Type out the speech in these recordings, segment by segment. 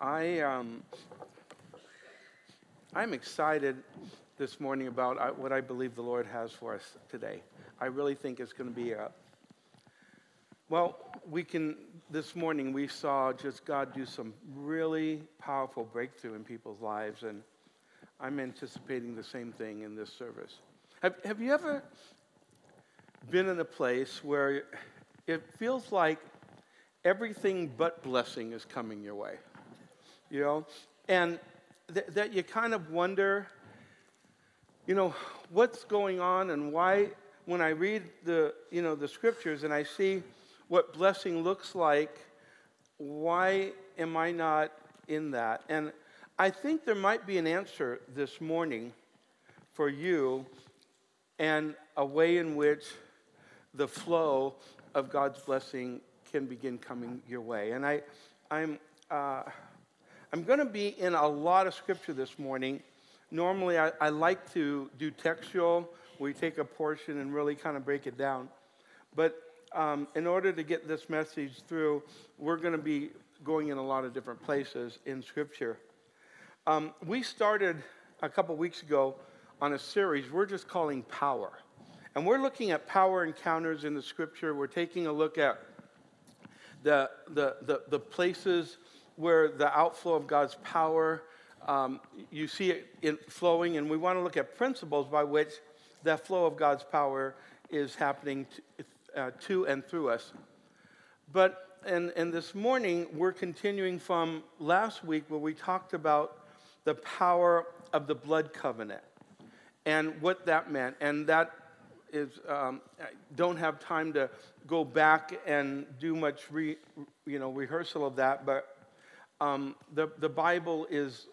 I um, I'm excited this morning about uh, what I believe the Lord has for us today. I really think it's going to be a well. We can this morning we saw just God do some really powerful breakthrough in people's lives, and I'm anticipating the same thing in this service. Have Have you ever been in a place where it feels like everything but blessing is coming your way? You know, and th- that you kind of wonder, you know, what's going on and why, when I read the, you know, the scriptures and I see what blessing looks like, why am I not in that? And I think there might be an answer this morning for you and a way in which the flow of God's blessing can begin coming your way. And I, I'm, uh, I'm going to be in a lot of scripture this morning. Normally, I, I like to do textual, we take a portion and really kind of break it down. But um, in order to get this message through, we're going to be going in a lot of different places in Scripture. Um, we started a couple weeks ago on a series we're just calling Power. And we're looking at power encounters in the Scripture. We're taking a look at the, the, the, the places where the outflow of God's power, um, you see it in flowing, and we want to look at principles by which that flow of God's power is happening to, uh, to and through us. But, and, and this morning, we're continuing from last week where we talked about the power of the blood covenant and what that meant. And that is, um, I don't have time to go back and do much re, you know, rehearsal of that, but um, the, the Bible is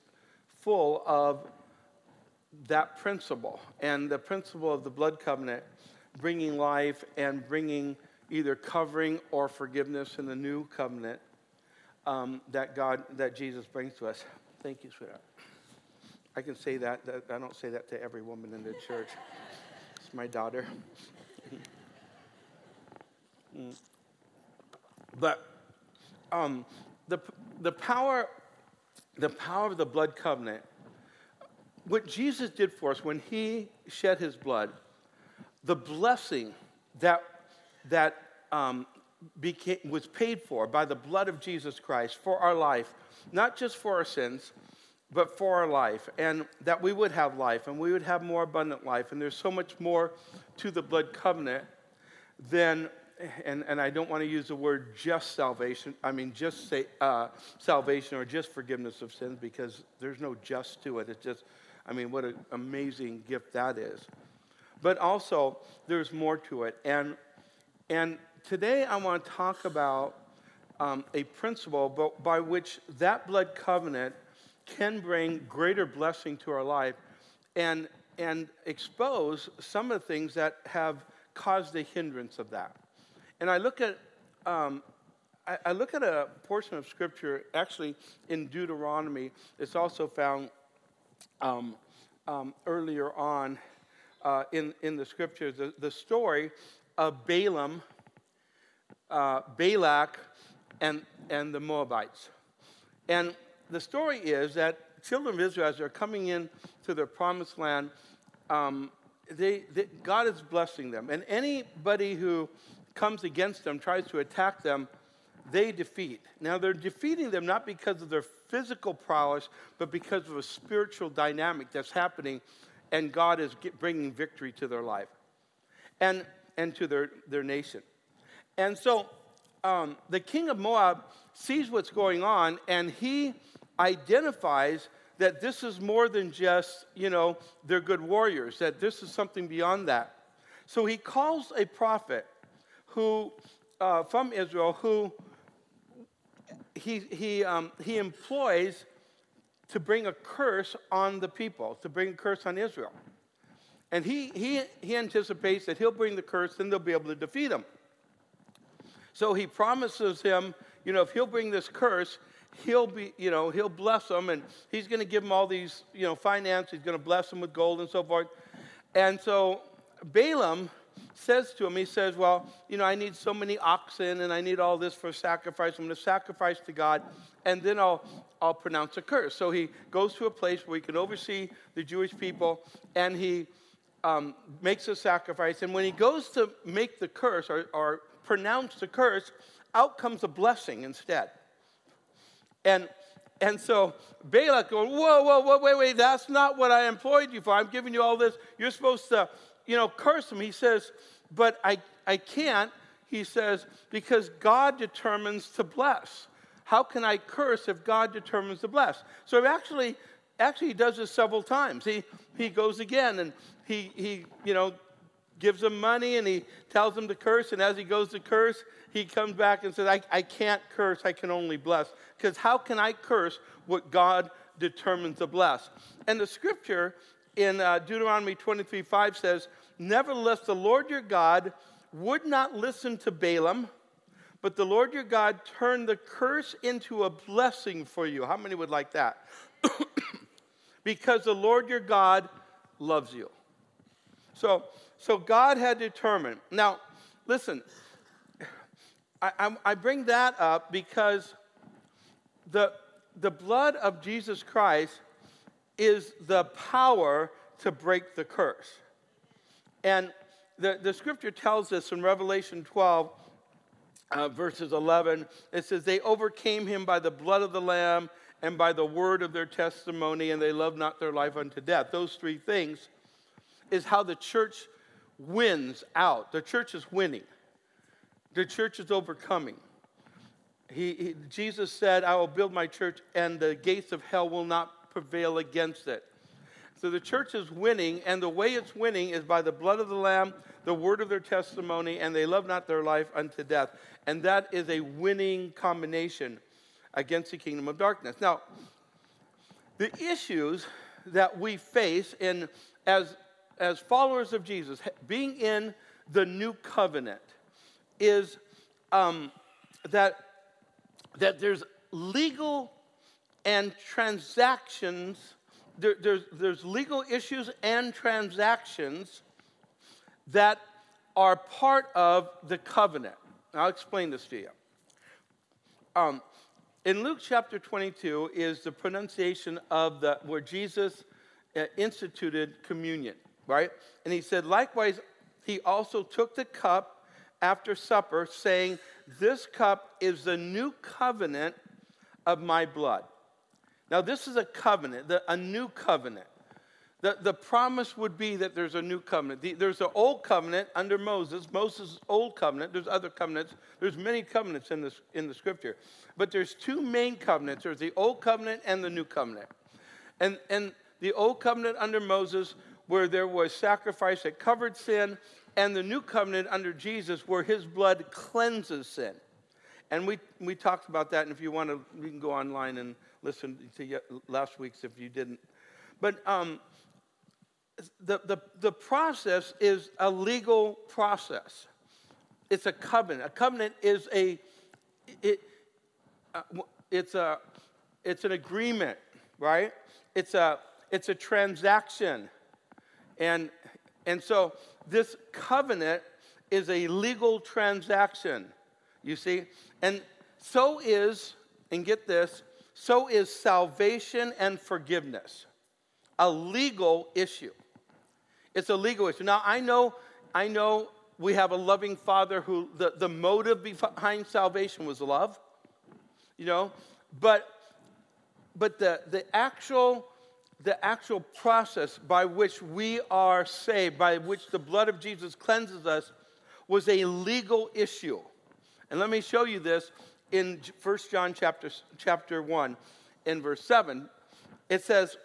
full of that principle and the principle of the blood covenant bringing life and bringing either covering or forgiveness in the new covenant um, that God, that Jesus brings to us. Thank you, sweetheart. I can say that, that. I don't say that to every woman in the church. It's my daughter. Mm. but um, the, the, power, the power of the blood covenant, what Jesus did for us when he shed his blood, the blessing that, that um, became, was paid for by the blood of Jesus Christ for our life, not just for our sins, but for our life, and that we would have life and we would have more abundant life. And there's so much more to the blood covenant than and, and I don't want to use the word just salvation, I mean just say, uh, salvation or just forgiveness of sins because there's no just to it. It's just, I mean, what an amazing gift that is. But also, there's more to it. And, and today I want to talk about um, a principle by which that blood covenant can bring greater blessing to our life and, and expose some of the things that have caused the hindrance of that. And I look at, um, I, I, look at a portion of scripture, actually in Deuteronomy. It's also found um, um, earlier on uh, in, in the scriptures, the, the story of Balaam, uh, Balak, and, and the Moabites. And the story is that children of Israel, as they're coming in to their promised land, um, they, they, God is blessing them. And anybody who comes against them, tries to attack them, they defeat. Now, they're defeating them not because of their physical prowess, but because of a spiritual dynamic that's happening, and God is get, bringing victory to their life and, and to their, their nation. And so um, the king of Moab sees what's going on, and he identifies that this is more than just, you know, they're good warriors, that this is something beyond that. So he calls a prophet who, uh, from Israel, who he, he, um, he employs to bring a curse on the people, to bring a curse on Israel. And he, he, he anticipates that he'll bring the curse, then they'll be able to defeat him. So he promises him, you know, if he'll bring this curse, he'll be, you know, he'll bless them and he's going to give them all these, you know, finance. He's going to bless them with gold and so forth. And so Balaam says to him, he says, Well, you know, I need so many oxen and I need all this for sacrifice. I'm going to sacrifice to God and then I'll, I'll pronounce a curse. So he goes to a place where he can oversee the Jewish people, and he um, makes a sacrifice. And when he goes to make the curse or, or pronounce the curse, out comes a blessing instead. And and so Balak going, whoa, whoa, whoa, wait, wait, that's not what I employed you for. I'm giving you all this. You're supposed to, you know, curse him. He says, but I, I can't. He says, because God determines to bless. How can I curse if God determines to bless? So actually, actually he does this several times. He, he goes again and he, he, you know, gives him money and he tells him to curse. And as he goes to curse, he comes back and says, I, I can't curse, I can only bless. Because how can I curse what God determines to bless? And the scripture in uh, Deuteronomy 23 5 says, Nevertheless, the Lord your God would not listen to Balaam, but the Lord your God turned the curse into a blessing for you. How many would like that? because the Lord your God loves you. So, so God had determined. Now, listen, I, I, bring that up because the, the blood of Jesus Christ is the power to break the curse. And the, the scripture tells us in Revelation 12, uh, verses 11, it says, They overcame him by the blood of the Lamb and by the word of their testimony, and they loved not their life unto death. Those three things is how the church wins out. The church is winning. The church is overcoming. He, he, Jesus said, I will build my church, and the gates of hell will not prevail against it. So the church is winning, and the way it's winning is by the blood of the Lamb, the word of their testimony, and they love not their life unto death. And that is a winning combination against the kingdom of darkness. Now, the issues that we face in, as, as followers of Jesus, being in the new covenant, is um, that, that there's legal and transactions, there, there's, there's legal issues and transactions that are part of the covenant. I'll explain this to you. Um, in Luke chapter 22 is the pronunciation of the where Jesus uh, instituted communion, right? And he said, likewise, he also took the cup after supper, saying, This cup is the new covenant of my blood. Now, this is a covenant, the, a new covenant. The, the promise would be that there's a new covenant. The, there's an old covenant under Moses, Moses' old covenant. There's other covenants. There's many covenants in, this, in the scripture. But there's two main covenants there's the old covenant and the new covenant. And, and the old covenant under Moses, where there was sacrifice that covered sin, and the new covenant under Jesus where his blood cleanses sin. And we, we talked about that, and if you want to, you can go online and listen to last week's if you didn't. But um, the, the, the process is a legal process. It's a covenant. A covenant is a, it, uh, it's a, it's an agreement, right? It's a, it's a transaction. And, and so this covenant is a legal transaction, you see? And so is, and get this, so is salvation and forgiveness a legal issue. It's a legal issue. Now, I know, I know we have a loving father who the, the motive behind salvation was love, you know, but but the, the actual the actual process by which we are saved, by which the blood of Jesus cleanses us, was a legal issue. And let me show you this in 1 John chapter, chapter 1, in verse 7. It says,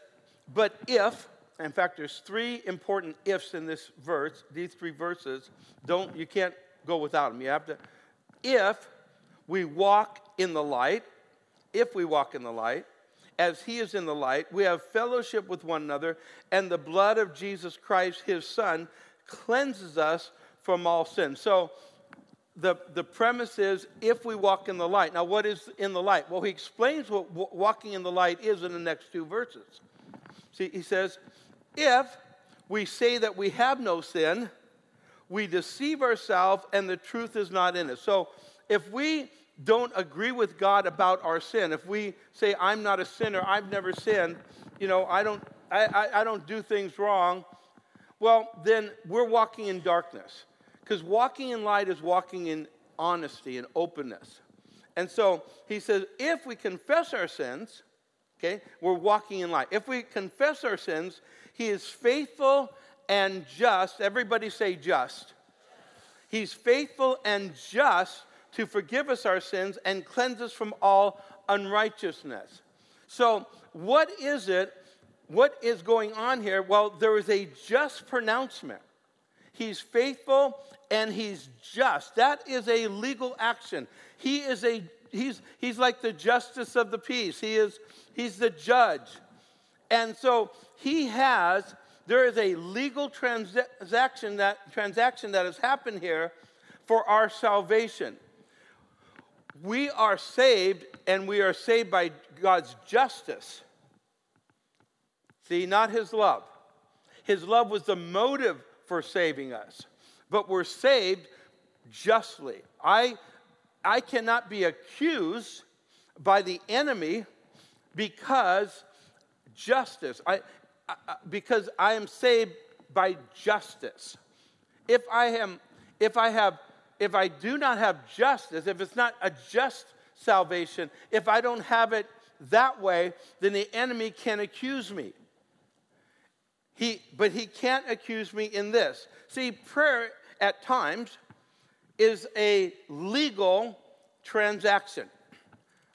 But if, in fact, there's three important ifs in this verse, these three verses. Don't, you can't go without them. You have to, if we walk in the light, if we walk in the light, as he is in the light, we have fellowship with one another, and the blood of Jesus Christ, his son, cleanses us from all sin. So the, the premise is if we walk in the light. Now, what is in the light? Well, he explains what walking in the light is in the next two verses. See, he says, if we say that we have no sin, we deceive ourselves and the truth is not in us. So if we don't agree with God about our sin, if we say, I'm not a sinner, I've never sinned, you know, I don't, I, I, I don't do things wrong, well, then we're walking in darkness. Because walking in light is walking in honesty and openness. And so he says, if we confess our sins, okay, we're walking in light. If we confess our sins, he is faithful and just. Everybody say just. He's faithful and just to forgive us our sins and cleanse us from all unrighteousness. So, what is it? What is going on here? Well, there is a just pronouncement. He's faithful and he's just. That is a legal action. He is a he's he's like the justice of the peace. He is he's the judge. And so he has there is a legal transaction that transaction that has happened here for our salvation. We are saved and we are saved by God's justice. See, not his love. His love was the motive for saving us but we're saved justly. I, I cannot be accused by the enemy because justice, I, I, because I am saved by justice. If I am, if I have, if I do not have justice, if it's not a just salvation, if I don't have it that way, then the enemy can accuse me. He, but he can't accuse me in this. See, prayer at times is a legal transaction.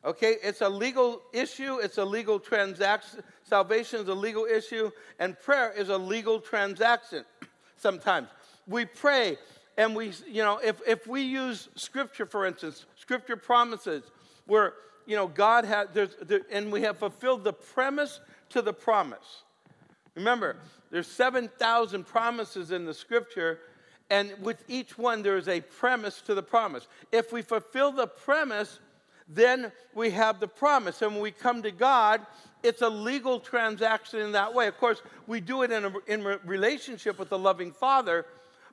Okay, it's a legal issue, it's a legal transaction. Salvation is a legal issue, and prayer is a legal transaction sometimes. We pray, and we, you know, if, if we use scripture, for instance, scripture promises where, you know, God has, there's, there, and we have fulfilled the premise to the promise. Remember, there's 7,000 promises in the scripture, and with each one, there is a premise to the promise. If we fulfill the premise, then we have the promise. And when we come to God, it's a legal transaction in that way. Of course, we do it in a in relationship with the loving Father,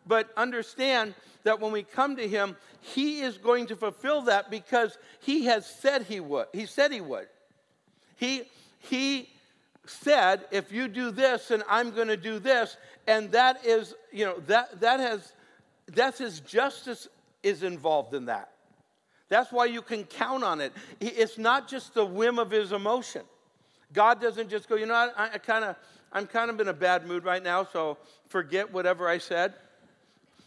but understand that when we come to Him, He is going to fulfill that because He has said He would. He said He would. He, he said, if you do this, then I'm going to do this. And that is, you know, that, that has, that's his justice is involved in that. That's why you can count on it. It's not just the whim of his emotion. God doesn't just go, you know, I, I kind of, I'm kind of in a bad mood right now, so forget whatever I said.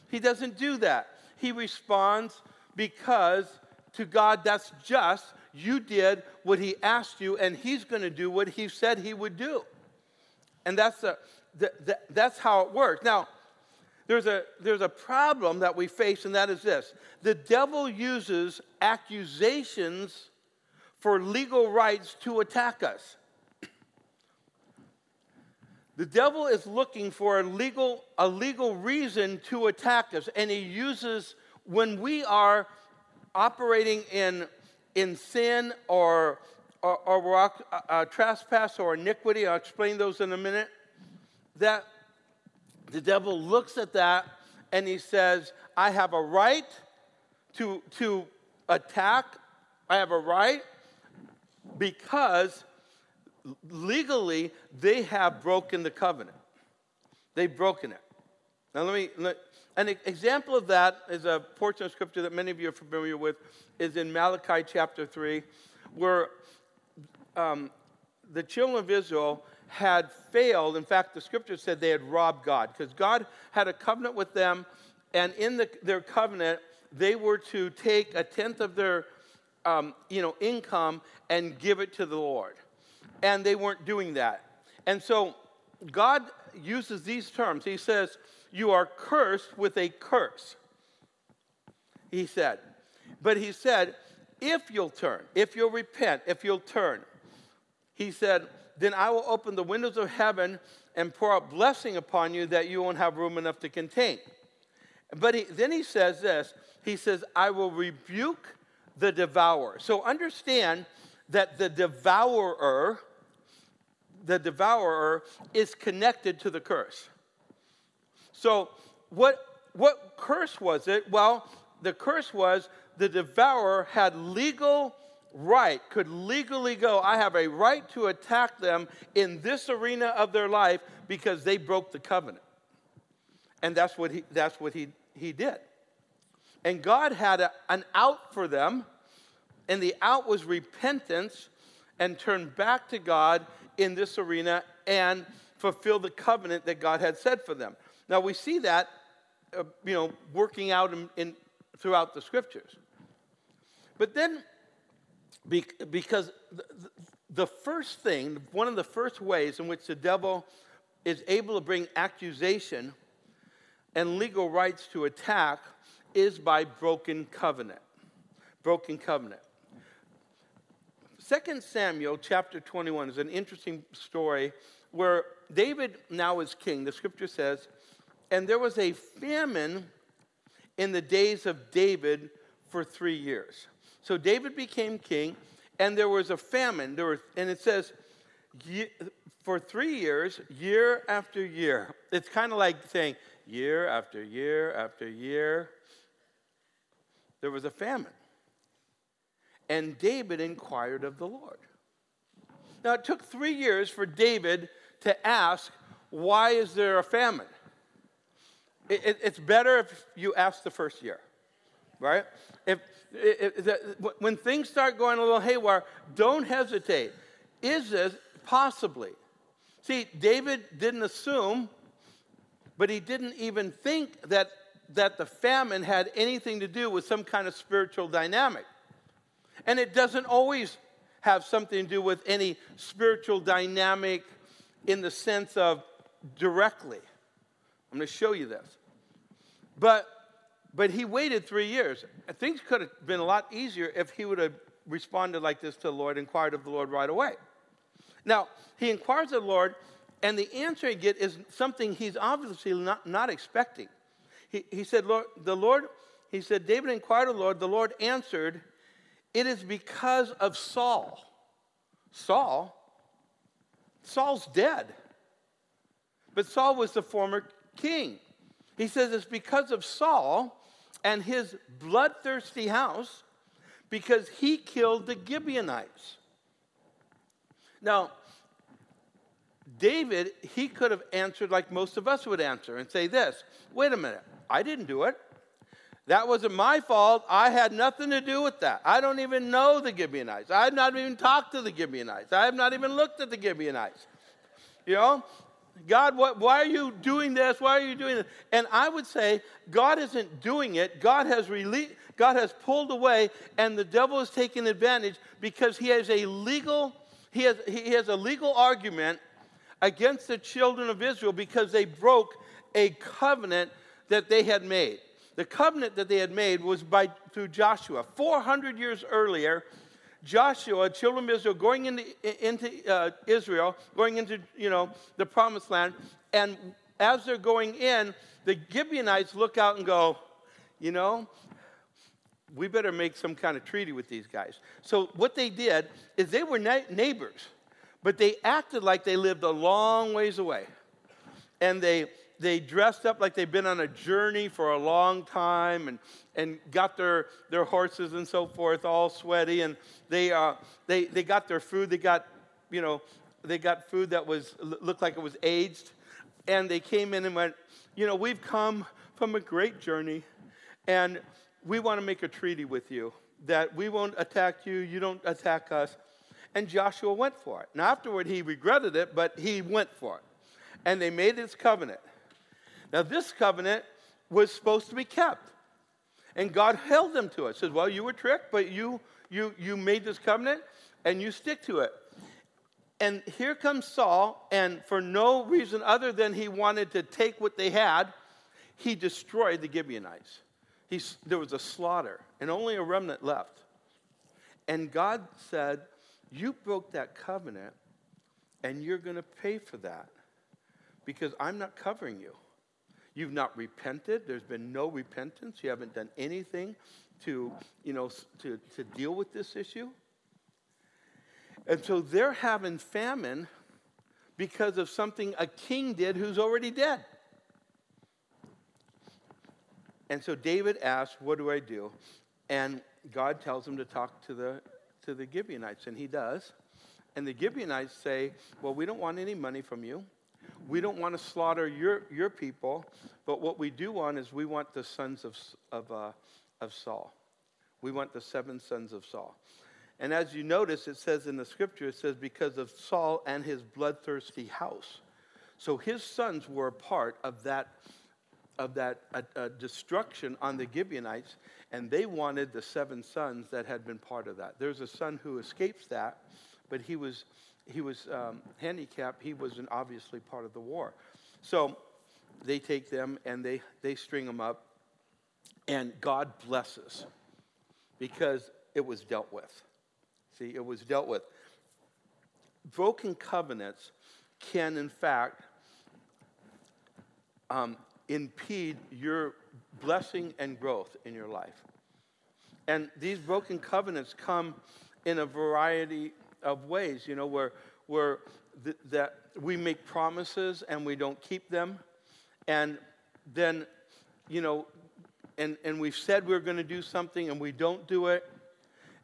He doesn't do that. He responds because to God that's just you did what he asked you, and he's going to do what he said he would do. And that's, a, the, the, that's how it works. Now, there's a, there's a problem that we face, and that is this the devil uses accusations for legal rights to attack us. The devil is looking for a legal, a legal reason to attack us, and he uses when we are operating in in sin or, or, or uh, uh, trespass or iniquity, I'll explain those in a minute, that the devil looks at that and he says, I have a right to, to attack, I have a right because legally they have broken the covenant. They've broken it. Now, let me, let, an example of that is a portion of scripture that many of you are familiar with, is in Malachi chapter 3, where um, the children of Israel had failed. In fact, the scripture said they had robbed God, because God had a covenant with them, and in the, their covenant, they were to take a tenth of their um, you know, income and give it to the Lord. And they weren't doing that. And so God uses these terms. He says, you are cursed with a curse. He said. But he said, if you'll turn, if you'll repent, if you'll turn, he said, then I will open the windows of heaven and pour out blessing upon you that you won't have room enough to contain. But he, then he says this he says, I will rebuke the devourer. So understand that the devourer, the devourer is connected to the curse. So, what, what curse was it? Well, the curse was the devourer had legal right, could legally go, I have a right to attack them in this arena of their life because they broke the covenant. And that's what he, that's what he, he did. And God had a, an out for them, and the out was repentance and turn back to God in this arena and fulfill the covenant that God had said for them. Now we see that, uh, you know, working out in, in, throughout the scriptures. But then, because the, the first thing, one of the first ways in which the devil is able to bring accusation and legal rights to attack is by broken covenant. Broken covenant. 2 Samuel chapter 21 is an interesting story where David now is king. The scripture says, and there was a famine in the days of David for three years. So David became king, and there was a famine. There were, and it says, for three years, year after year. It's kind of like saying, year after year after year, there was a famine. And David inquired of the Lord. Now, it took three years for David to ask, Why is there a famine? It, it, it's better if you ask the first year, right? If, if, if, when things start going a little haywire, don't hesitate. Is this possibly? See, David didn't assume, but he didn't even think that, that the famine had anything to do with some kind of spiritual dynamic. And it doesn't always have something to do with any spiritual dynamic in the sense of directly. I'm going to show you this. But, but he waited three years. Things could have been a lot easier if he would have responded like this to the Lord, inquired of the Lord right away. Now, he inquires of the Lord, and the answer he gets is something he's obviously not, not expecting. He, he said, Lord, the Lord, he said, David inquired of the Lord, the Lord answered, it is because of Saul. Saul? Saul's dead. But Saul was the former king. He says it's because of Saul and his bloodthirsty house because he killed the Gibeonites. Now, David, he could have answered like most of us would answer and say this wait a minute, I didn't do it. That wasn't my fault. I had nothing to do with that. I don't even know the Gibeonites. I have not even talked to the Gibeonites. I have not even looked at the Gibeonites. You know, God, what, why are you doing this? Why are you doing this? And I would say God isn't doing it. God has released, God has pulled away, and the devil is taking advantage because he has a legal, he has, he has a legal argument against the children of Israel because they broke a covenant that they had made the covenant that they had made was by through Joshua. 400 years earlier, Joshua, children of Israel, going into, into uh, Israel, going into you know the promised land, and as they're going in, the Gibeonites look out and go, you know, we better make some kind of treaty with these guys. So what they did is they were na- neighbors, but they acted like they lived a long ways away, and they they dressed up like they've been on a journey for a long time and, and got their, their horses and so forth all sweaty. And they, uh, they, they got their food. They got, you know, they got food that was, looked like it was aged. And they came in and went, you know, we've come from a great journey and we want to make a treaty with you that we won't attack you, you don't attack us. And Joshua went for it. Now, afterward, he regretted it, but he went for it. And they made this covenant. Now, this covenant was supposed to be kept. And God held them to it. Says, well, you were tricked, but you, you, you made this covenant and you stick to it. And here comes Saul, and for no reason other than he wanted to take what they had, he destroyed the Gibeonites. He, there was a slaughter, and only a remnant left. And God said, You broke that covenant, and you're going to pay for that because I'm not covering you. You've not repented. There's been no repentance. You haven't done anything to, you know, to, to deal with this issue. And so they're having famine because of something a king did who's already dead. And so David asks, What do I do? And God tells him to talk to the, to the Gibeonites, and he does. And the Gibeonites say, Well, we don't want any money from you. We don't want to slaughter your, your people, but what we do want is we want the sons of, of, uh, of Saul. We want the seven sons of Saul. And as you notice, it says in the scripture, it says, because of Saul and his bloodthirsty house. So his sons were a part of that, of that uh, uh, destruction on the Gibeonites, and they wanted the seven sons that had been part of that. There's a son who escapes that, but he was, he was um, handicapped. He wasn't obviously part of the war. So they take them and they, they string them up, and God blesses because it was dealt with. See, it was dealt with. Broken covenants can, in fact, um, impede your blessing and growth in your life. And these broken covenants come in a variety of ways, you know, where, where th- that we make promises and we don't keep them. And then, you know, and, and we've said we're going to do something and we don't do it.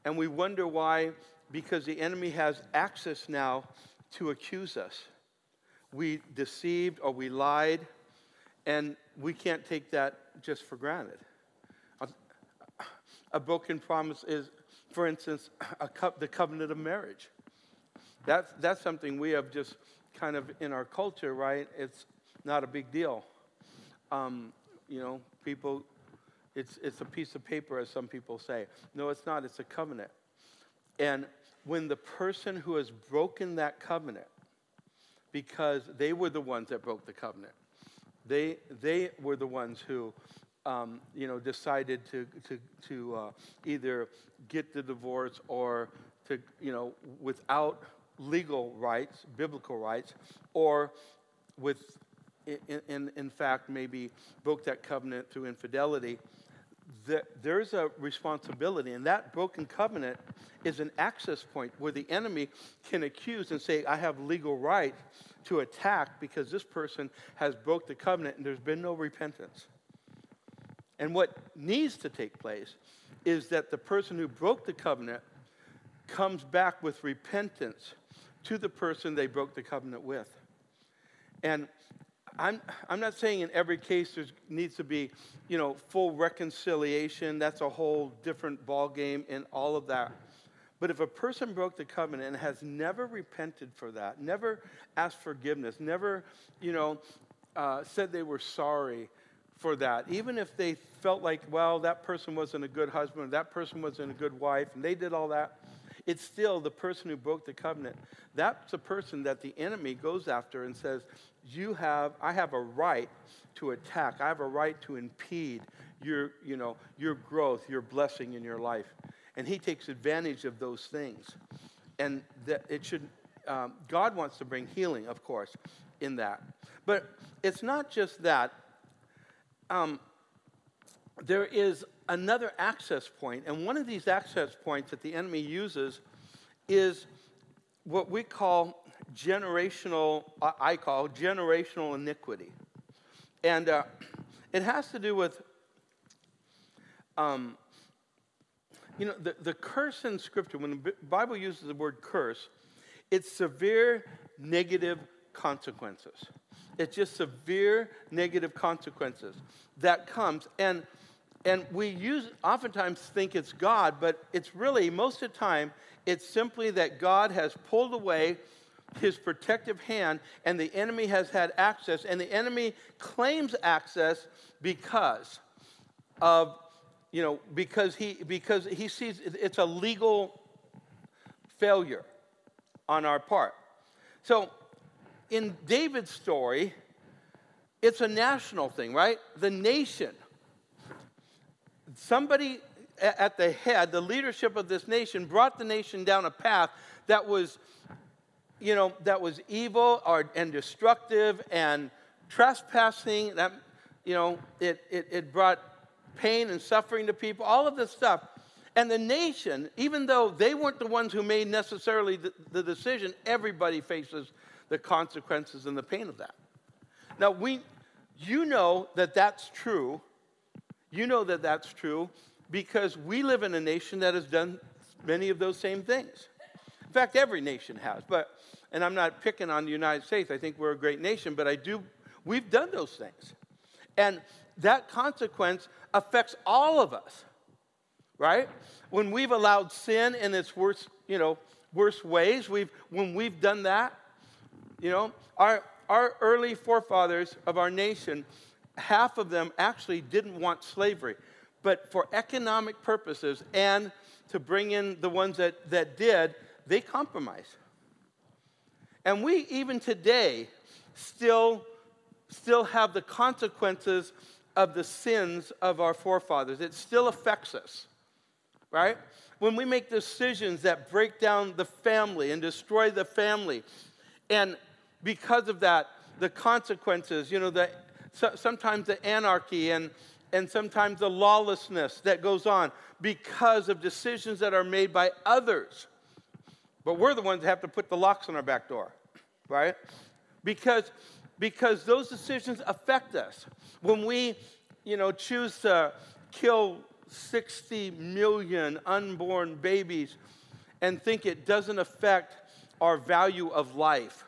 And we wonder why, because the enemy has access now to accuse us. We deceived or we lied, and we can't take that just for granted. A, a broken promise is, for instance, co- the covenant of marriage. That's, that's something we have just kind of in our culture, right? It's not a big deal. Um, you know, people it's, it's a piece of paper, as some people say. No, it's not. It's a covenant. And when the person who has broken that covenant, because they were the ones that broke the covenant, they, they were the ones who um, you know, decided to, to, to uh, either get the divorce or to, you know, without legal rights, biblical rights, or with, in, in, in fact, maybe broke that covenant through infidelity That there's a responsibility, and that broken covenant is an access point where the enemy can accuse and say, I have legal right to attack because this person has broke the covenant and there's been no repentance. And what needs to take place is that the person who broke the covenant comes back with repentance to the person they broke the covenant with. And I'm, I'm not saying in every case there needs to be, you know, full reconciliation. That's a whole different ballgame and all of that. But if a person broke the covenant and has never repented for that, never asked forgiveness, never, you know, uh, said they were sorry for that, even if they felt like, well, that person wasn't a good husband, that person wasn't a good wife, and they did all that, it's still the person who broke the covenant. That's the person that the enemy goes after and says, you have, I have a right to attack. I have a right to impede your, you know, your growth, your blessing in your life. And he takes advantage of those things. And that it should, um, God wants to bring healing, of course, in that. But it's not just that. Um, there is another access point, and one of these access points that the enemy uses is what we call generational, I call generational iniquity. And uh, it has to do with, um, you know, the, the curse in Scripture, when the Bible uses the word curse, it's severe negative consequences. It's just severe negative consequences that comes. And, and we use, oftentimes think it's God, but it's really, most of the time, it's simply that God has pulled away his protective hand, and the enemy has had access, and the enemy claims access because of, you know, because he because he sees it's a legal failure on our part. So in David's story, it's a national thing, right? The nation. Somebody at the head, the leadership of this nation, brought the nation down a path that was you know, that was evil or, and destructive and trespassing, that, you know, it, it, it brought pain and suffering to people, all of this stuff. And the nation, even though they weren't the ones who made necessarily the, the decision, everybody faces the consequences and the pain of that. Now, we, you know that that's true You know that that's true because we live in a nation that has done many of those same things. In fact, every nation has. But, and I'm not picking on the United States. I think we're a great nation, but I do, we've done those things. And that consequence affects all of us, right? When we've allowed sin in its worst, you know, worst ways, we've, when we've done that, you know, our, our early forefathers of our nation, half of them actually didn't want slavery. But for economic purposes and to bring in the ones that, that did, they compromised. And we, even today, still, still have the consequences of the sins of our forefathers. It still affects us, right? When we make decisions that break down the family and destroy the family, and because of that, the consequences, you know, the, so, sometimes the anarchy and, and sometimes the lawlessness that goes on because of decisions that are made by others. But we're the ones that have to put the locks on our back door, right? Because, because those decisions affect us. When we, you know, choose to kill 60 million unborn babies and think it doesn't affect our value of life.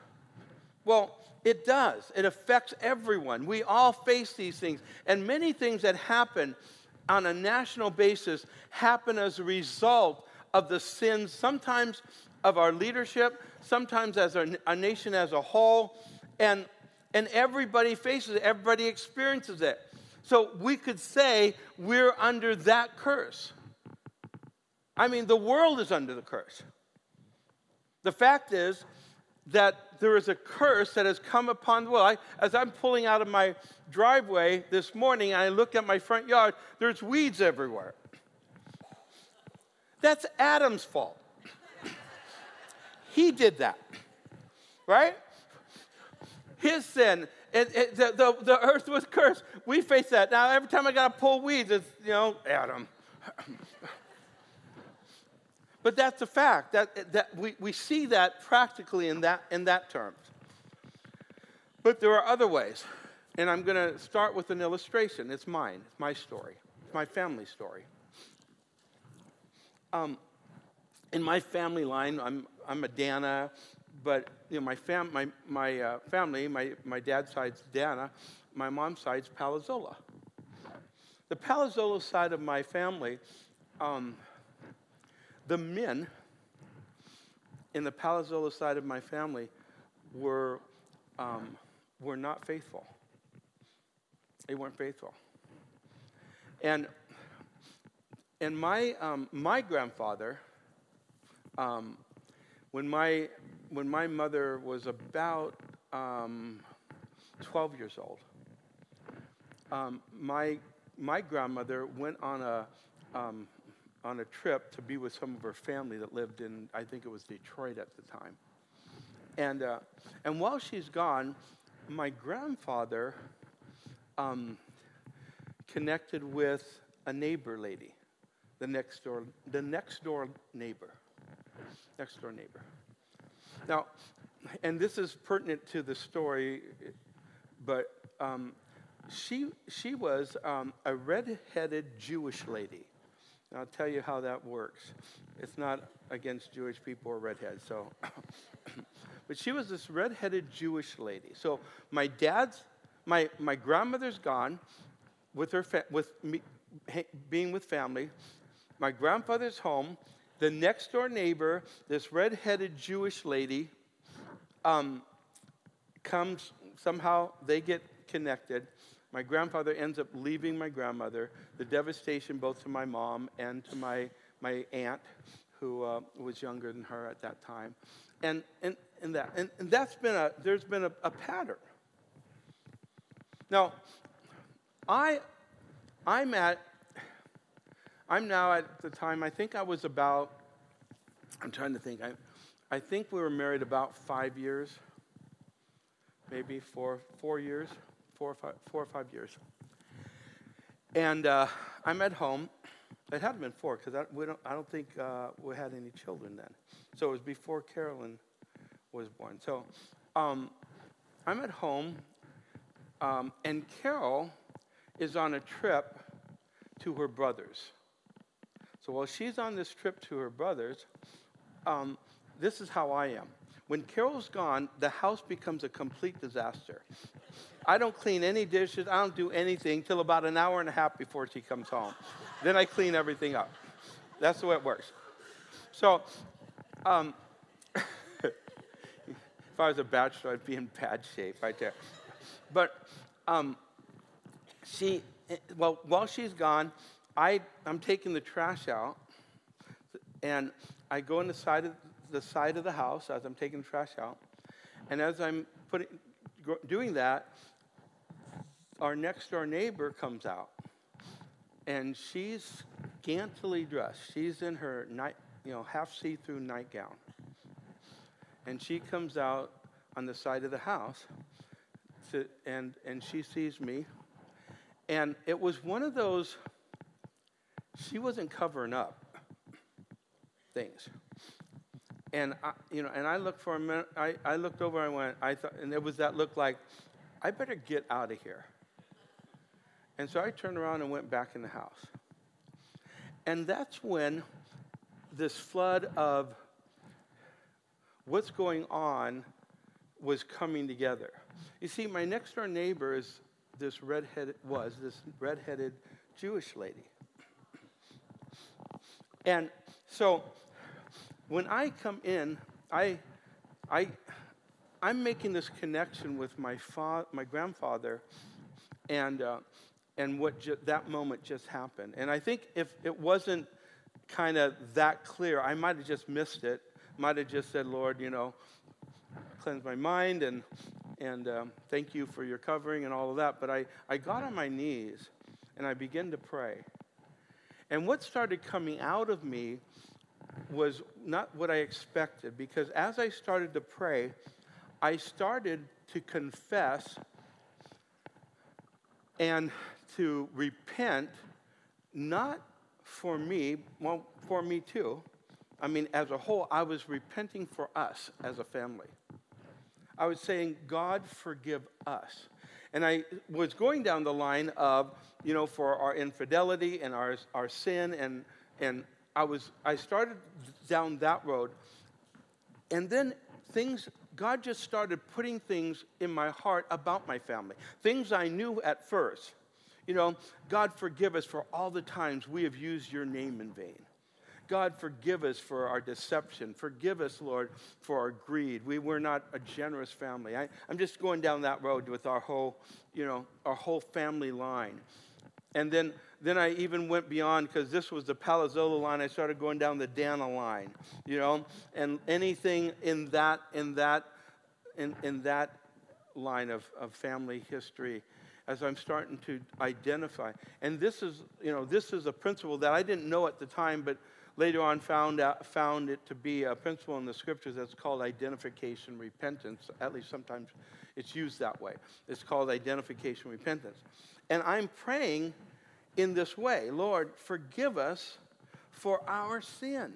Well, it does. It affects everyone. We all face these things. And many things that happen on a national basis happen as a result of the sins, sometimes of our leadership, sometimes as a nation as a whole. And, and everybody faces it, everybody experiences it. So we could say we're under that curse. I mean, the world is under the curse. The fact is, that there is a curse that has come upon the world. I, as I'm pulling out of my driveway this morning and I look at my front yard, there's weeds everywhere. That's Adam's fault. he did that, right? His sin. It, it, the, the, the earth was cursed. We face that. Now, every time I got to pull weeds, it's, you know, Adam. But that's a fact. That, that we, we see that practically in that, in that terms. But there are other ways. And I'm going to start with an illustration. It's mine, it's my story, it's my family story. Um, in my family line, I'm, I'm a Dana, but you know, my, fam- my, my uh, family, my, my dad's side's Dana, my mom's side's Palazzolo. The Palazzolo side of my family, um, the men in the Palazzolo side of my family were, um, were not faithful. They weren't faithful. And, and my, um, my grandfather, um, when, my, when my mother was about um, 12 years old, um, my, my grandmother went on a, um, on a trip to be with some of her family that lived in, I think it was Detroit at the time. And, uh, and while she's gone, my grandfather um, connected with a neighbor lady, the next door, the next door neighbor, next door neighbor. Now, and this is pertinent to the story, but um, she she was um, a red-headed Jewish lady. And I'll tell you how that works. It's not against Jewish people or redheads. So, but she was this redheaded Jewish lady. So my dad's, my my grandmother's gone, with her fa- with me, being with family. My grandfather's home. The next door neighbor, this redheaded Jewish lady, um, comes somehow. They get connected my grandfather ends up leaving my grandmother, the devastation both to my mom and to my, my aunt, who uh, was younger than her at that time. And, and, and, that, and, and that's been a, there's been a, a pattern. Now, I, I'm at, I'm now at the time, I think I was about, I'm trying to think, I, I think we were married about five years, maybe four, four years four or five, four or five years. And uh, I'm at home. It hadn't been four because I, don't, I don't think uh, we had any children then. So it was before Carolyn was born. So um, I'm at home, um, and Carol is on a trip to her brothers. So while she's on this trip to her brothers, um, this is how I am. When Carol's gone, the house becomes a complete disaster. I don't clean any dishes, I don't do anything till about an hour and a half before she comes home. then I clean everything up. That's the way it works. So, um, if I was a bachelor, I'd be in bad shape right there. But um, she, well, while she's gone, I, I'm taking the trash out, and I go in the side of the side of the house as I'm taking the trash out, and as I'm putting, doing that, our next door neighbor comes out, and she's scantily dressed. She's in her night, you know, half see-through nightgown, and she comes out on the side of the house, to, and and she sees me, and it was one of those she wasn't covering up things. And I, you know, and I looked for a minute. I, I looked over. and I went. I thought, and it was that look like, I better get out of here. And so I turned around and went back in the house. And that's when this flood of what's going on was coming together. You see, my next door neighbor is this redheaded was this redheaded Jewish lady. And so when I come in, I, I, I'm making this connection with my, fa- my grandfather and, uh, and what ju- that moment just happened. And I think if it wasn't kind of that clear, I might have just missed it. Might have just said, Lord, you know, cleanse my mind and, and um, thank you for your covering and all of that. But I, I got on my knees and I began to pray. And what started coming out of me was not what I expected because as I started to pray, I started to confess and to repent, not for me, well, for me too. I mean, as a whole, I was repenting for us as a family. I was saying, God, forgive us. And I was going down the line of, you know, for our infidelity and our, our sin. And, and I, was, I started down that road. And then things, God just started putting things in my heart about my family. Things I knew at first. You know, God, forgive us for all the times we have used your name in vain. God, forgive us for our deception. Forgive us, Lord, for our greed. We were not a generous family. I, am just going down that road with our whole, you know, our whole family line. And then, then I even went beyond because this was the Palazzolo line. I started going down the Dana line, you know, and anything in that, in that, in, in that line of, of family history as I'm starting to identify. And this is, you know, this is a principle that I didn't know at the time, but later on found, out, found it to be a principle in the scriptures that's called identification repentance. At least sometimes it's used that way. It's called identification repentance. And I'm praying in this way Lord, forgive us for our sin.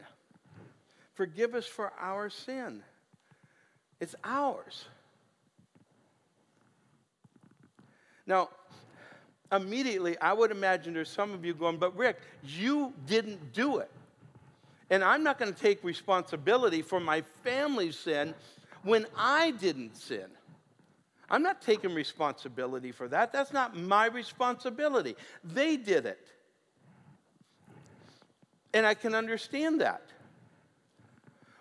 Forgive us for our sin. It's ours. Now, immediately, I would imagine there's some of you going, but Rick, you didn't do it. And I'm not going to take responsibility for my family's sin when I didn't sin. I'm not taking responsibility for that. That's not my responsibility. They did it. And I can understand that.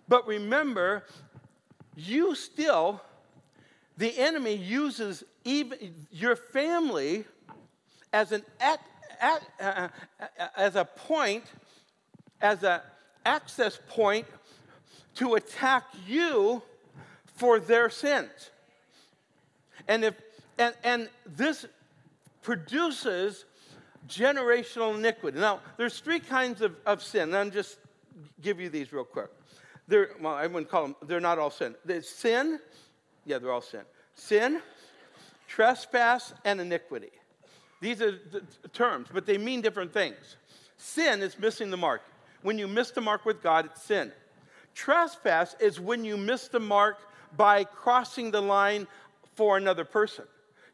But remember, you still, the enemy uses even your family as an at, at, uh, uh, as a point, as a access point to attack you for their sins. And if and, and this produces generational iniquity. Now, there's three kinds of, of sin. I'm just give you these real quick. They're, well, I wouldn't call them, they're not all sin. There's sin, yeah, they're all sin. Sin, trespass, and iniquity. These are the terms, but they mean different things. Sin is missing the mark. When you miss the mark with God, it's sin. Trespass is when you miss the mark by crossing the line for another person.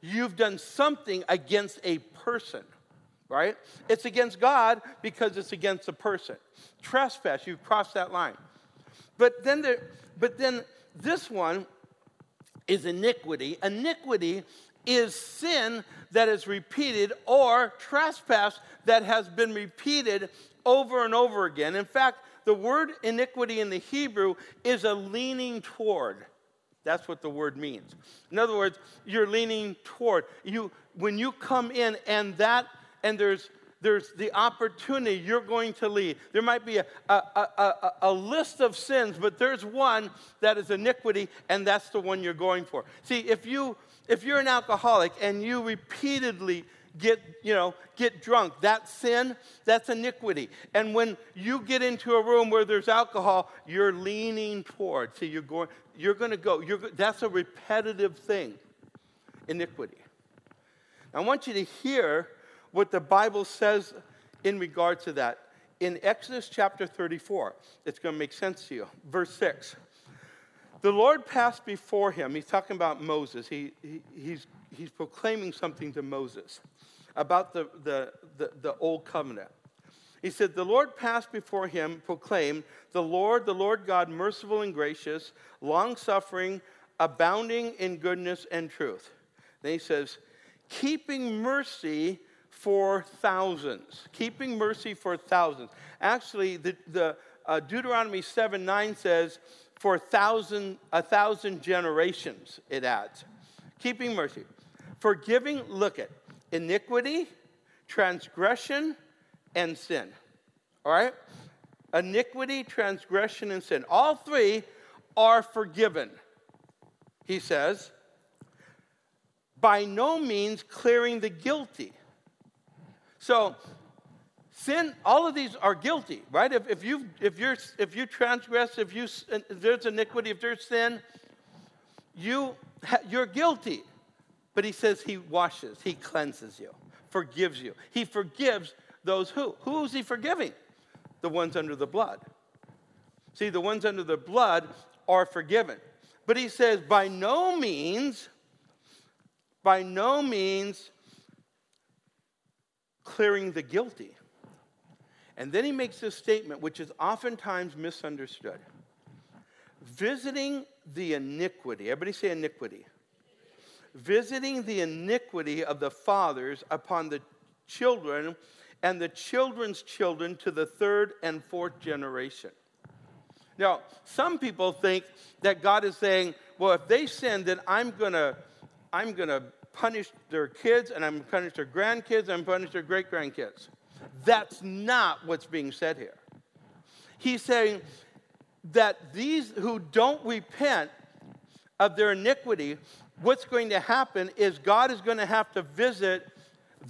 You've done something against a person. right? It's against God because it's against a person. Trespass, you cross that line. But then, there, but then this one is iniquity. Iniquity is sin that is repeated or trespass that has been repeated over and over again. In fact, the word iniquity in the Hebrew is a leaning toward. That's what the word means. In other words, you're leaning toward. You, when you come in and that, and there's there's the opportunity you're going to lead. There might be a, a, a, a, list of sins, but there's one that is iniquity, and that's the one you're going for. See, if you if you're an alcoholic and you repeatedly get you know get drunk that sin that's iniquity and when you get into a room where there's alcohol you're leaning toward see you're going you're going to go you're, that's a repetitive thing iniquity i want you to hear what the Bible says in regard to that. In Exodus chapter 34, it's going to make sense to you. Verse 6. The Lord passed before him. He's talking about Moses. He, he, he's, he's proclaiming something to Moses about the, the, the, the old covenant. He said, The Lord passed before him, proclaimed, The Lord, the Lord God, merciful and gracious, long suffering, abounding in goodness and truth. Then he says, Keeping mercy for thousands, keeping mercy for thousands. Actually, the, the uh, Deuteronomy 7 9 says, for a thousand, a thousand generations, it adds. Keeping mercy. Forgiving, look at iniquity, transgression, and sin. All right? Iniquity, transgression, and sin. All three are forgiven, he says, by no means clearing the guilty. So, sin, all of these are guilty, right? If, if, you if, you're, if you transgress, if, you, if there's iniquity, if there's sin, you, you're guilty. But he says he washes, he cleanses you, forgives you. He forgives those who? Who is he forgiving? The ones under the blood. See, the ones under the blood are forgiven. But he says, by no means, by no means clearing the guilty. And then he makes this statement, which is oftentimes misunderstood visiting the iniquity. Everybody say iniquity. Visiting the iniquity of the fathers upon the children and the children's children to the third and fourth generation. Now, some people think that God is saying, well, if they sin, then I'm going to I'm going to punish their kids, and I'm going to punish their grandkids, and I'm punish their great grandkids. That's not what's being said here. He's saying that these who don't repent of their iniquity, what's going to happen is God is going to have to visit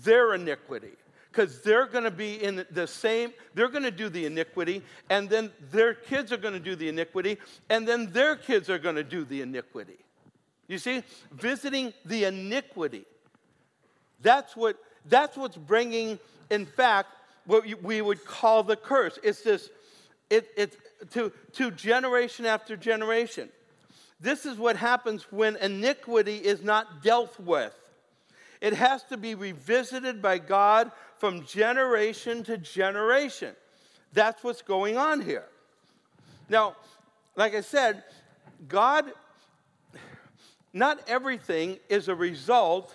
their iniquity because they're going to be in the same, they're going to do the iniquity, and then their kids are going to do the iniquity, and then their kids are going to do the iniquity. You see, visiting the iniquity. That's what that's what's bringing, in fact, what we would call the curse. It's this, it, it's to, to generation after generation. This is what happens when iniquity is not dealt with. It has to be revisited by God from generation to generation. That's what's going on here. Now, like I said, God not everything is a result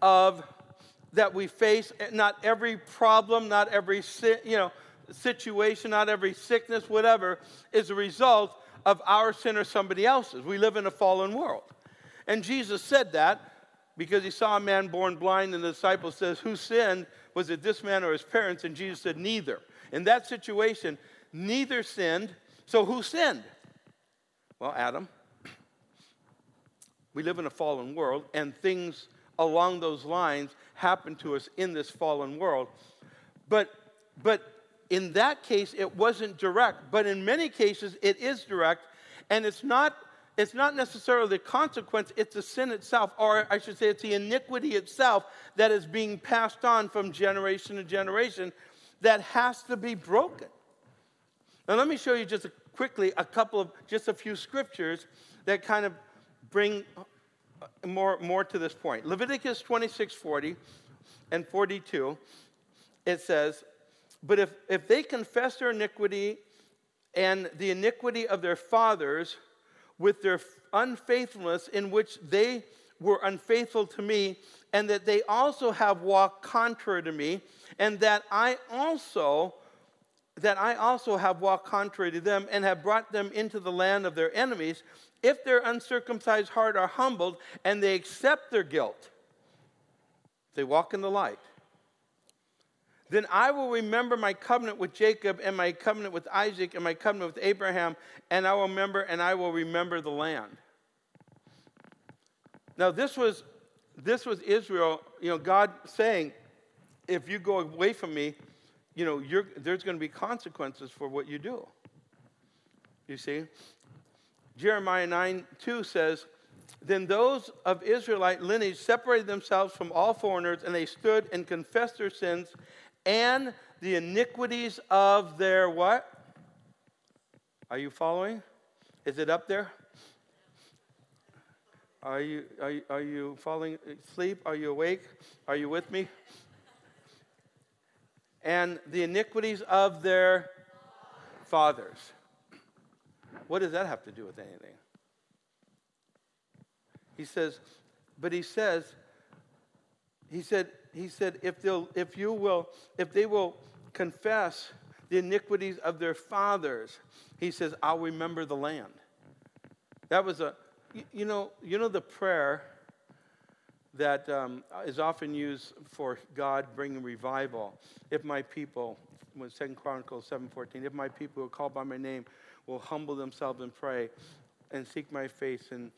of that we face. Eh, not every problem, not every you know situation, not every sickness, whatever, is a result of our sin or somebody else's. We live in a fallen world, and Jesus said that because he saw a man born blind, and the disciple says, "Who sinned? Was it this man or his parents?" And Jesus said, "Neither." In that situation, neither sinned. So who sinned? Well, Adam. We live in a fallen world, and things along those lines happen to us in this fallen world. But, but in that case, it wasn't direct. But in many cases, it is direct, and it's not, it's not necessarily the consequence, it's the sin itself, or I should say, it's the iniquity itself that is being passed on from generation to generation that has to be broken. Now, let me show you just quickly a couple of, just a few scriptures that kind of bring more, more to this point. Leviticus 26 40 and 42 it says, But if, if they confess their iniquity and the iniquity of their fathers with their unfaithfulness in which they were unfaithful to me, and that they also have walked contrary to me, and that I also that I also have walked contrary to them and have brought them into the land of their enemies, if their uncircumcised heart are humbled and they accept their guilt, they walk in the light. Then I will remember my covenant with Jacob and my covenant with Isaac and my covenant with Abraham, and I will remember and I will remember the land. Now, this was, this was Israel, you know, God saying, if you go away from me, you know, there's going to be consequences for what you do. You see? Jeremiah 9 2 says, Then those of Israelite lineage separated themselves from all foreigners, and they stood and confessed their sins and the iniquities of their what? Are you following? Is it up there? Are you, are, you, are you falling asleep? Are you awake? Are you with me? And the iniquities of their fathers. What does that have to do with anything? He says, but he says, he said, he said, if they'll, if you will, if they will confess the iniquities of their fathers, he says, I'll remember the land. That was a, you know, you know the prayer that um, is often used for God bringing revival. If my people, when Second Chronicles seven fourteen, if my people who are called by my name will humble themselves and pray, and seek my face and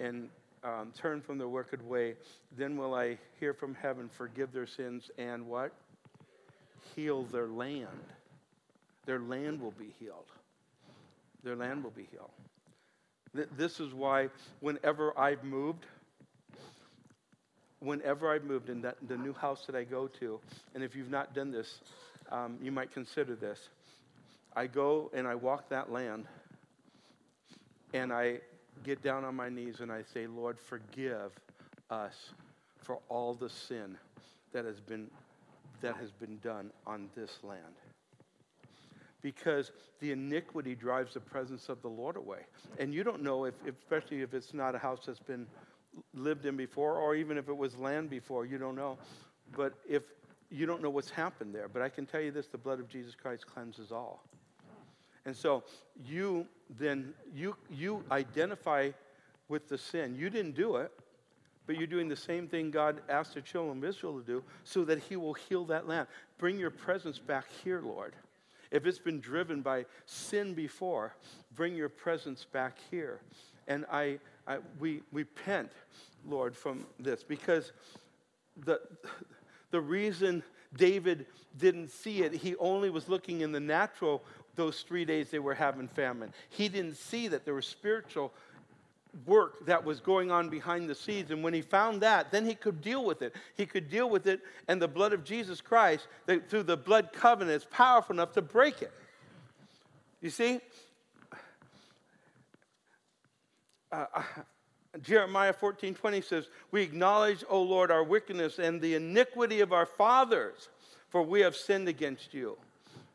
and um, turn from their wicked way, then will I hear from heaven, forgive their sins, and what? Heal their land. Their land will be healed. Their land will be healed. This is why, whenever I've moved, whenever I've moved in that, the new house that I go to, and if you've not done this, um, you might consider this. I go and I walk that land, and I get down on my knees and I say, Lord, forgive us for all the sin that has been, that has been done on this land because the iniquity drives the presence of the Lord away. And you don't know if, especially if it's not a house that's been lived in before, or even if it was land before, you don't know. But if you don't know what's happened there, but I can tell you this: the blood of Jesus Christ cleanses all. And so you then you you identify with the sin. You didn't do it, but you're doing the same thing God asked the children of Israel to do, so that He will heal that land. Bring your presence back here, Lord. If it's been driven by sin before, bring your presence back here. And I, I we repent, Lord, from this because the, the reason David didn't see it, he only was looking in the natural those three days they were having famine. He didn't see that there was spiritual work that was going on behind the scenes. And when he found that, then he could deal with it. He could deal with it, and the blood of Jesus Christ, through the blood covenant, is powerful enough to break it. You see? Uh, uh Jeremiah 14 20 says, We acknowledge, O Lord, our wickedness and the iniquity of our fathers, for we have sinned against you.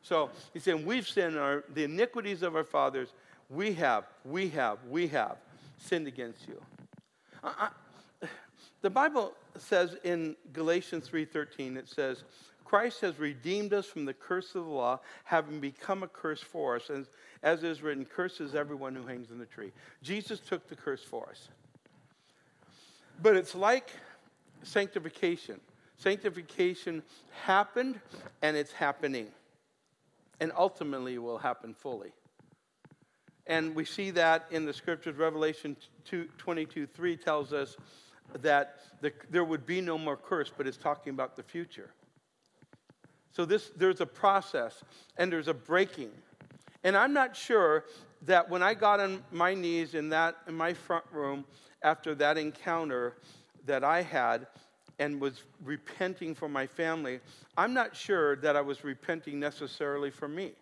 So he's saying, We've sinned, our, the iniquities of our fathers, we have, we have, we have sinned against you. I, the Bible says in Galatians 3:13 it says Christ has redeemed us from the curse of the law having become a curse for us as, as is written curses everyone who hangs in the tree. Jesus took the curse for us. But it's like sanctification. Sanctification happened and it's happening. And ultimately will happen fully. And we see that in the scriptures. Revelation 2, 22 3 tells us that the, there would be no more curse, but it's talking about the future. So this, there's a process and there's a breaking. And I'm not sure that when I got on my knees in that in my front room after that encounter that I had and was repenting for my family, I'm not sure that I was repenting necessarily for me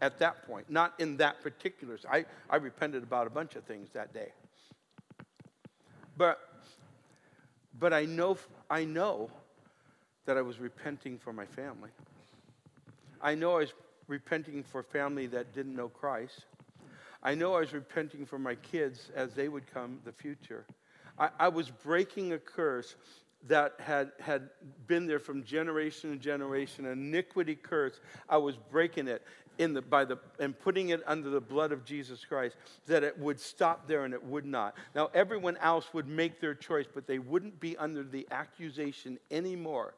at that point, not in that particular. I, I repented about a bunch of things that day. But, but I, know, I know that I was repenting for my family. I know I was repenting for family that didn't know Christ. I know I was repenting for my kids as they would come the future. I, I was breaking a curse that had, had been there from generation to generation, iniquity curse. I was breaking it in the, by the, and putting it under the blood of Jesus Christ, that it would stop there and it would not. Now, everyone else would make their choice, but they wouldn't be under the accusation anymore.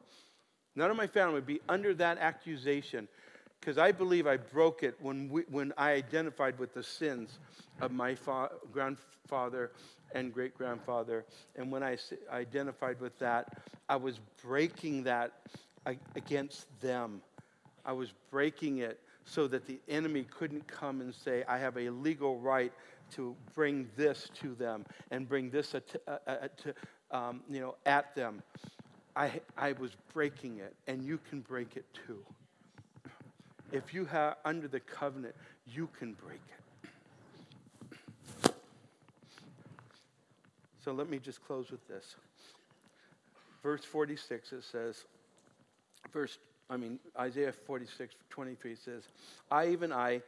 None of my family would be under that accusation because I believe I broke it when, we, when I identified with the sins of my fa- grandfather and great grandfather. And when I identified with that, I was breaking that against them. I was breaking it so that the enemy couldn't come and say, I have a legal right to bring this to them and bring this at, uh, uh, um, you know, at them. I, I was breaking it, and you can break it too. If you have under the covenant, you can break it. So let me just close with this. Verse 46, it says, verse I mean, Isaiah 46, 23 says, I, even I,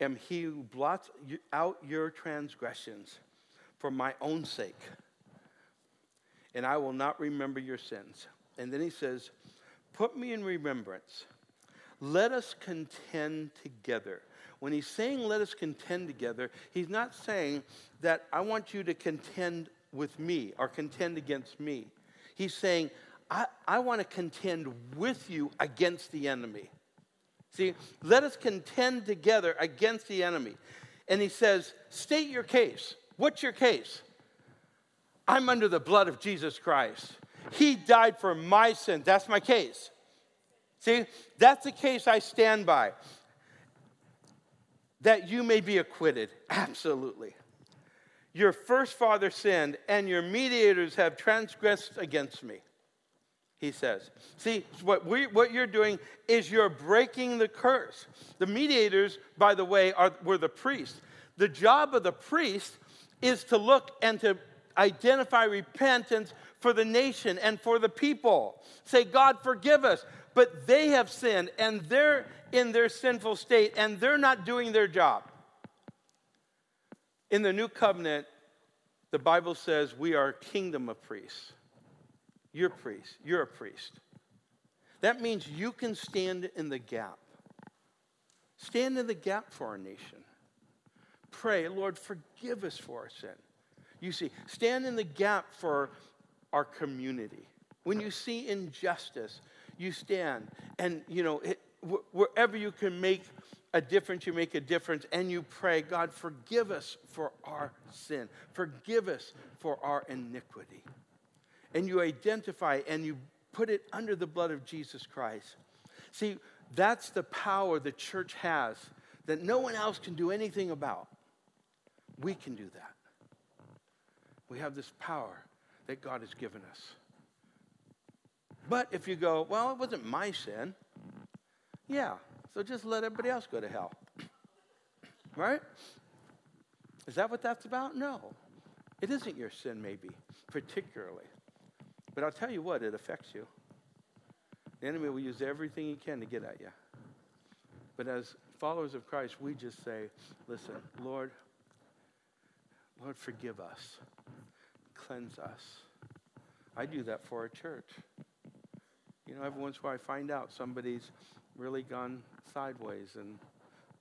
am he who blots out your transgressions for my own sake, and I will not remember your sins. And then he says, Put me in remembrance. Let us contend together. When he's saying let us contend together, he's not saying that I want you to contend with me or contend against me. He's saying, I, I want to contend with you against the enemy. See, let us contend together against the enemy. And he says, State your case. What's your case? I'm under the blood of Jesus Christ. He died for my sins. That's my case. See, that's the case I stand by. That you may be acquitted. Absolutely. Your first father sinned, and your mediators have transgressed against me he says. See, what, we, what you're doing is you're breaking the curse. The mediators, by the way, are, were the priests. The job of the priest is to look and to identify repentance for the nation and for the people. Say, God, forgive us. But they have sinned and they're in their sinful state and they're not doing their job. In the new covenant, the Bible says we are a kingdom of priests. You're priest. You're a priest. That means you can stand in the gap. Stand in the gap for our nation. Pray, Lord, forgive us for our sin. You see, stand in the gap for our community. When you see injustice, you stand. And, you know, it, wherever you can make a difference, you make a difference. And you pray, God, forgive us for our sin. Forgive us for our iniquity and you identify and you put it under the blood of Jesus Christ. See, that's the power the church has that no one else can do anything about. We can do that. We have this power that God has given us. But if you go, well, it wasn't my sin, yeah, so just let everybody else go to hell. right? Is that what that's about? No. It isn't your sin, maybe, particularly. But I'll tell you what, it affects you. The enemy will use everything he can to get at you. But as followers of Christ, we just say, listen, Lord, Lord, forgive us, cleanse us. I do that for a church. You know, every once in a while I find out somebody's really gone sideways and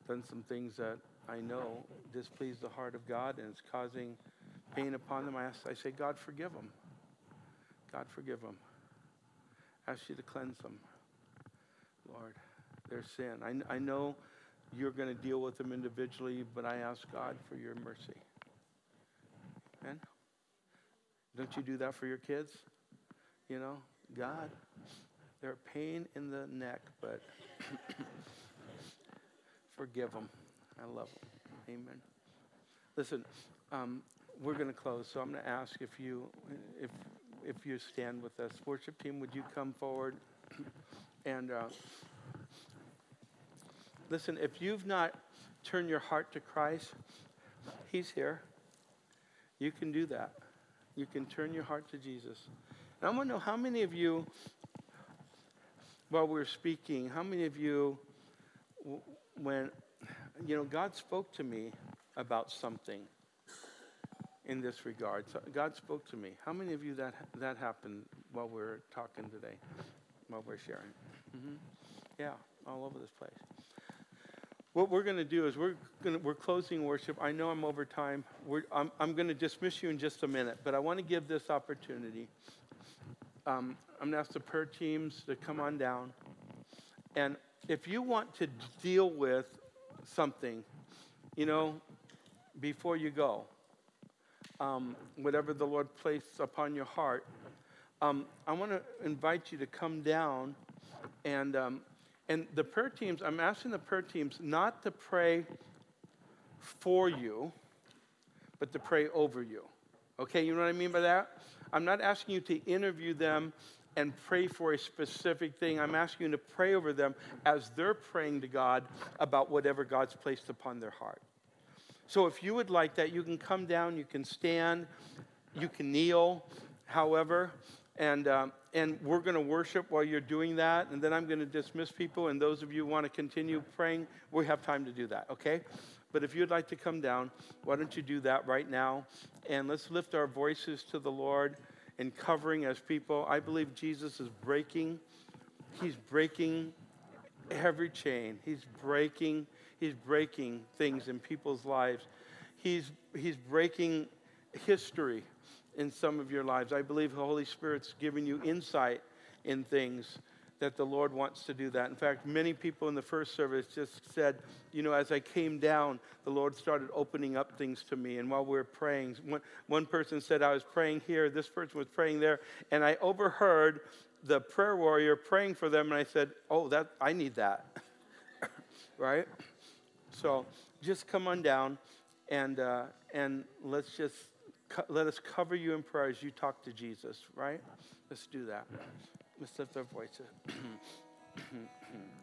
done some things that I know displease the heart of God and it's causing pain upon them. I, ask, I say, God, forgive them. God, forgive them. Ask you to cleanse them, Lord, their sin. I, I know you're going to deal with them individually, but I ask God for your mercy. Amen? Don't you do that for your kids? You know, God, they're a pain in the neck, but forgive them. I love them. Amen. Listen, um, we're going to close, so I'm going to ask if you, if if you stand with us. Worship team, would you come forward? and uh, listen, if you've not turned your heart to Christ, He's here. You can do that. You can turn your heart to Jesus. And I want to know how many of you while we were speaking, how many of you, when, you know, God spoke to me about something in this regard? So God spoke to me. How many of you that, that happened while we are talking today, while we're sharing? Mm-hmm. Yeah, all over this place. What we're going to do is we're going to, we're closing worship. I know I'm over time. We're, I'm, I'm going to dismiss you in just a minute, but I want to give this opportunity. Um, I'm going to ask the prayer teams to come on down. And if you want to deal with something, you know, before you go, um, whatever the Lord placed upon your heart, um, I want to invite you to come down and um, and the prayer teams, I'm asking the prayer teams not to pray for you, but to pray over you. Okay, you know what I mean by that? I'm not asking you to interview them and pray for a specific thing. I'm asking you to pray over them as they're praying to God about whatever God's placed upon their heart. So if you would like that, you can come down, you can stand, you can kneel, however. And, um, and we're going to worship while you're doing that. And then I'm going to dismiss people. And those of you who want to continue praying, we have time to do that, okay? But if you'd like to come down, why don't you do that right now? And let's lift our voices to the Lord in covering as people. I believe Jesus is breaking. He's breaking every chain. He's breaking. He's breaking things in people's lives. He's, he's breaking history in some of your lives. I believe the Holy Spirit's giving you insight in things that the Lord wants to do that. In fact, many people in the first service just said, you know, as I came down, the Lord started opening up things to me. And while we were praying, one, one person said, I was praying here, this person was praying there, and I overheard the prayer warrior praying for them, and I said, oh, that I need that. right? So just come on down and, uh, and let's just let us cover you in prayer as you talk to Jesus, right? Let's do that. Lift our voices.